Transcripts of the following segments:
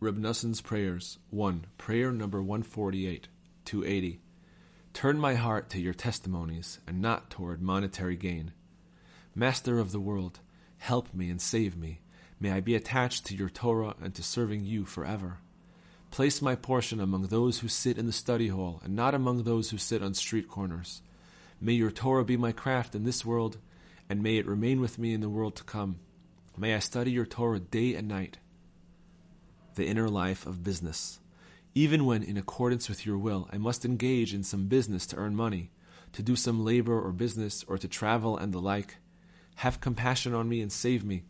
Reb Noson's Prayers 1. Prayer number 148, 280. Turn my heart to your testimonies and not toward monetary gain. Master of the world, help me and save me. May I be attached to your Torah and to serving you forever. Place my portion among those who sit in the study hall and not among those who sit on street corners. May your Torah be my craft in this world, and may it remain with me in the world to come. May I study your Torah day and night. The inner life of business. Even when, in accordance with your will, I must engage in some business to earn money, to do some labor or business, or to travel and the like, have compassion on me and save me,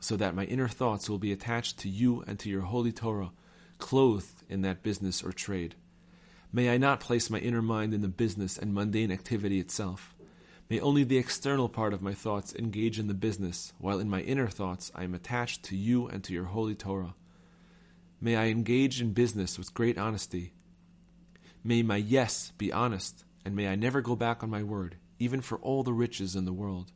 so that my inner thoughts will be attached to you and to your holy Torah clothed in that business or trade. May I not place my inner mind in the business and mundane activity itself. May only the external part of my thoughts engage in the business, while in my inner thoughts I am attached to you and to your holy Torah. May I engage in business with great honesty. May my yes be honest, and may I never go back on my word, even for all the riches in the world.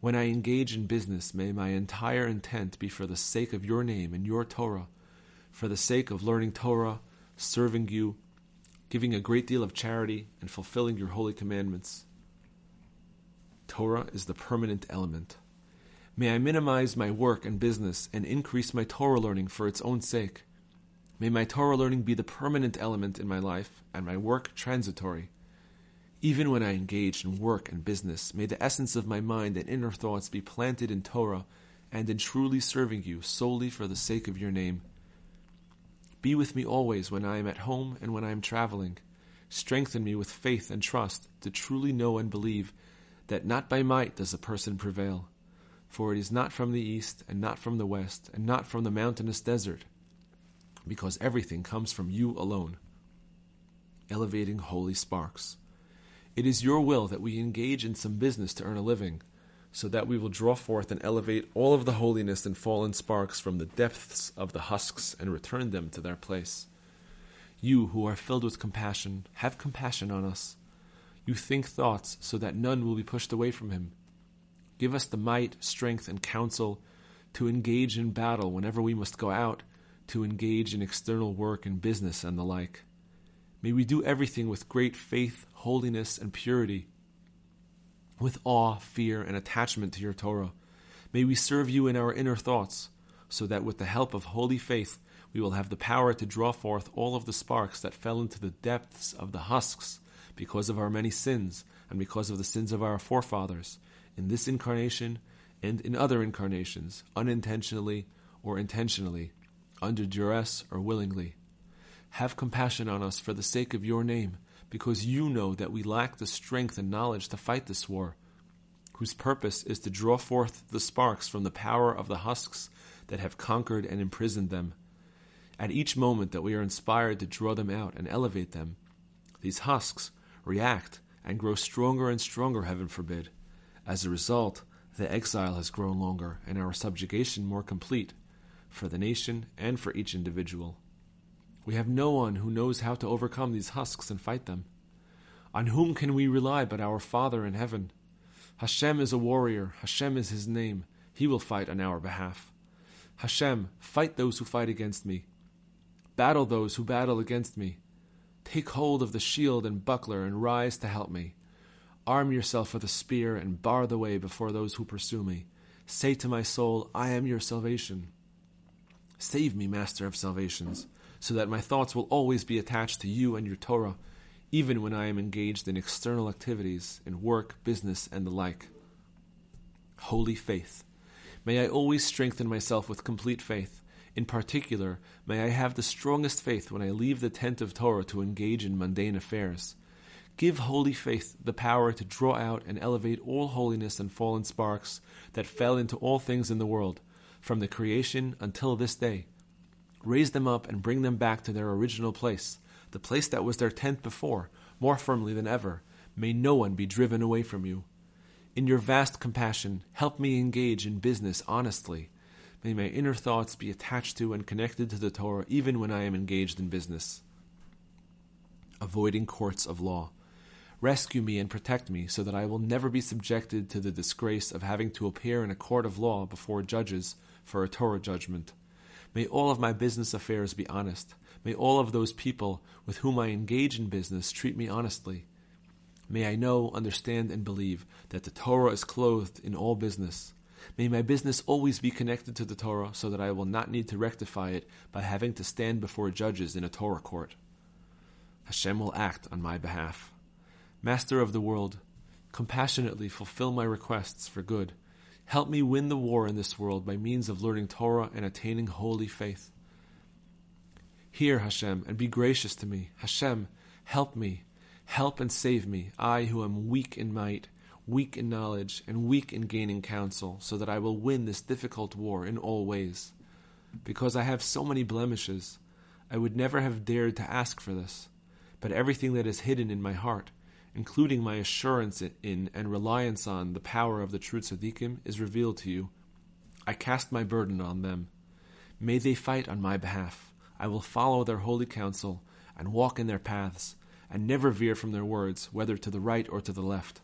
When I engage in business, may my entire intent be for the sake of your name and your Torah, for the sake of learning Torah, serving you, giving a great deal of charity, and fulfilling your holy commandments. Torah is the permanent element. May I minimize my work and business and increase my Torah learning for its own sake. May my Torah learning be the permanent element in my life and my work transitory. Even when I engage in work and business, may the essence of my mind and inner thoughts be planted in Torah and in truly serving you solely for the sake of your name. Be with me always when I am at home and when I am traveling. Strengthen me with faith and trust to truly know and believe that not by might does a person prevail. For it is not from the east, and not from the west, and not from the mountainous desert, because everything comes from you alone. Elevating holy sparks. It is your will that we engage in some business to earn a living so that we will draw forth and elevate all of the holiness and fallen sparks from the depths of the husks and return them to their place. You who are filled with compassion, have compassion on us. You think thoughts so that none will be pushed away from him. Give us the might, strength, and counsel to engage in battle whenever we must go out, to engage in external work and business and the like. May we do everything with great faith, holiness, and purity with awe, fear, and attachment to your Torah. May we serve you in our inner thoughts, so that with the help of holy faith we will have the power to draw forth all of the sparks that fell into the depths of the husks because of our many sins and because of the sins of our forefathers, in this incarnation and in other incarnations, unintentionally or intentionally, under duress or willingly. Have compassion on us for the sake of your name because you know that we lack the strength and knowledge to fight this war, whose purpose is to draw forth the sparks from the power of the husks that have conquered and imprisoned them. At each moment that we are inspired to draw them out and elevate them, these husks react and grow stronger and stronger, heaven forbid. As a result, the exile has grown longer and our subjugation more complete, for the nation and for each individual. We have no one who knows how to overcome these husks and fight them. On whom can we rely but our Father in heaven? Hashem is a warrior, Hashem is his name. He will fight on our behalf. Hashem, fight those who fight against me. Battle those who battle against me. Take hold of the shield and buckler and rise to help me. Arm yourself with a spear and bar the way before those who pursue me. Say to my soul, I am your salvation. Save me, Master of salvations so that my thoughts will always be attached to you and your Torah, even when I am engaged in external activities, in work, business, and the like. Holy faith. May I always strengthen myself with complete faith. In particular, may I have the strongest faith when I leave the tent of Torah to engage in mundane affairs. Give holy faith the power to draw out and elevate all holiness and fallen sparks that fell into all things in the world, from the creation until this day raise them up and bring them back to their original place, the place that was their tent before, more firmly than ever. May no one be driven away from you. In your vast compassion, help me engage in business honestly. May my inner thoughts be attached to and connected to the Torah even when I am engaged in business. Avoiding courts of law. Rescue me and protect me so that I will never be subjected to the disgrace of having to appear in a court of law before judges for a Torah judgment. May all of my business affairs be honest. May all of those people with whom I engage in business treat me honestly. May I know, understand, and believe that the Torah is clothed in all business. May my business always be connected to the Torah so that I will not need to rectify it by having to stand before judges in a Torah court. Hashem will act on my behalf. Master of the world, compassionately fulfill my requests for good. Help me win the war in this world by means of learning Torah and attaining holy faith. Hear, Hashem, and be gracious to me. Hashem, help me. Help and save me, I who am weak in might, weak in knowledge, and weak in gaining counsel, so that I will win this difficult war in all ways. Because I have so many blemishes, I would never have dared to ask for this. But everything that is hidden in my heart, including my assurance in and reliance on the power of the true tzaddikim, is revealed to you. I cast my burden on them. May they fight on my behalf. I will follow their holy counsel and walk in their paths, and never veer from their words, whether to the right or to the left.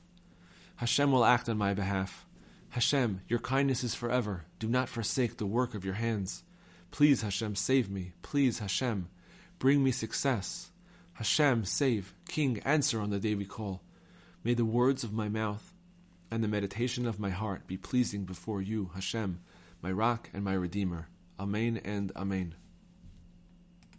Hashem will act on my behalf. Hashem, your kindness is forever. Do not forsake the work of your hands. Please, Hashem, save me. Please, Hashem, bring me success. Hashem, save. King, answer on the day we call. May the words of my mouth and the meditation of my heart be pleasing before you, Hashem, my rock and my redeemer. Amen and Amen.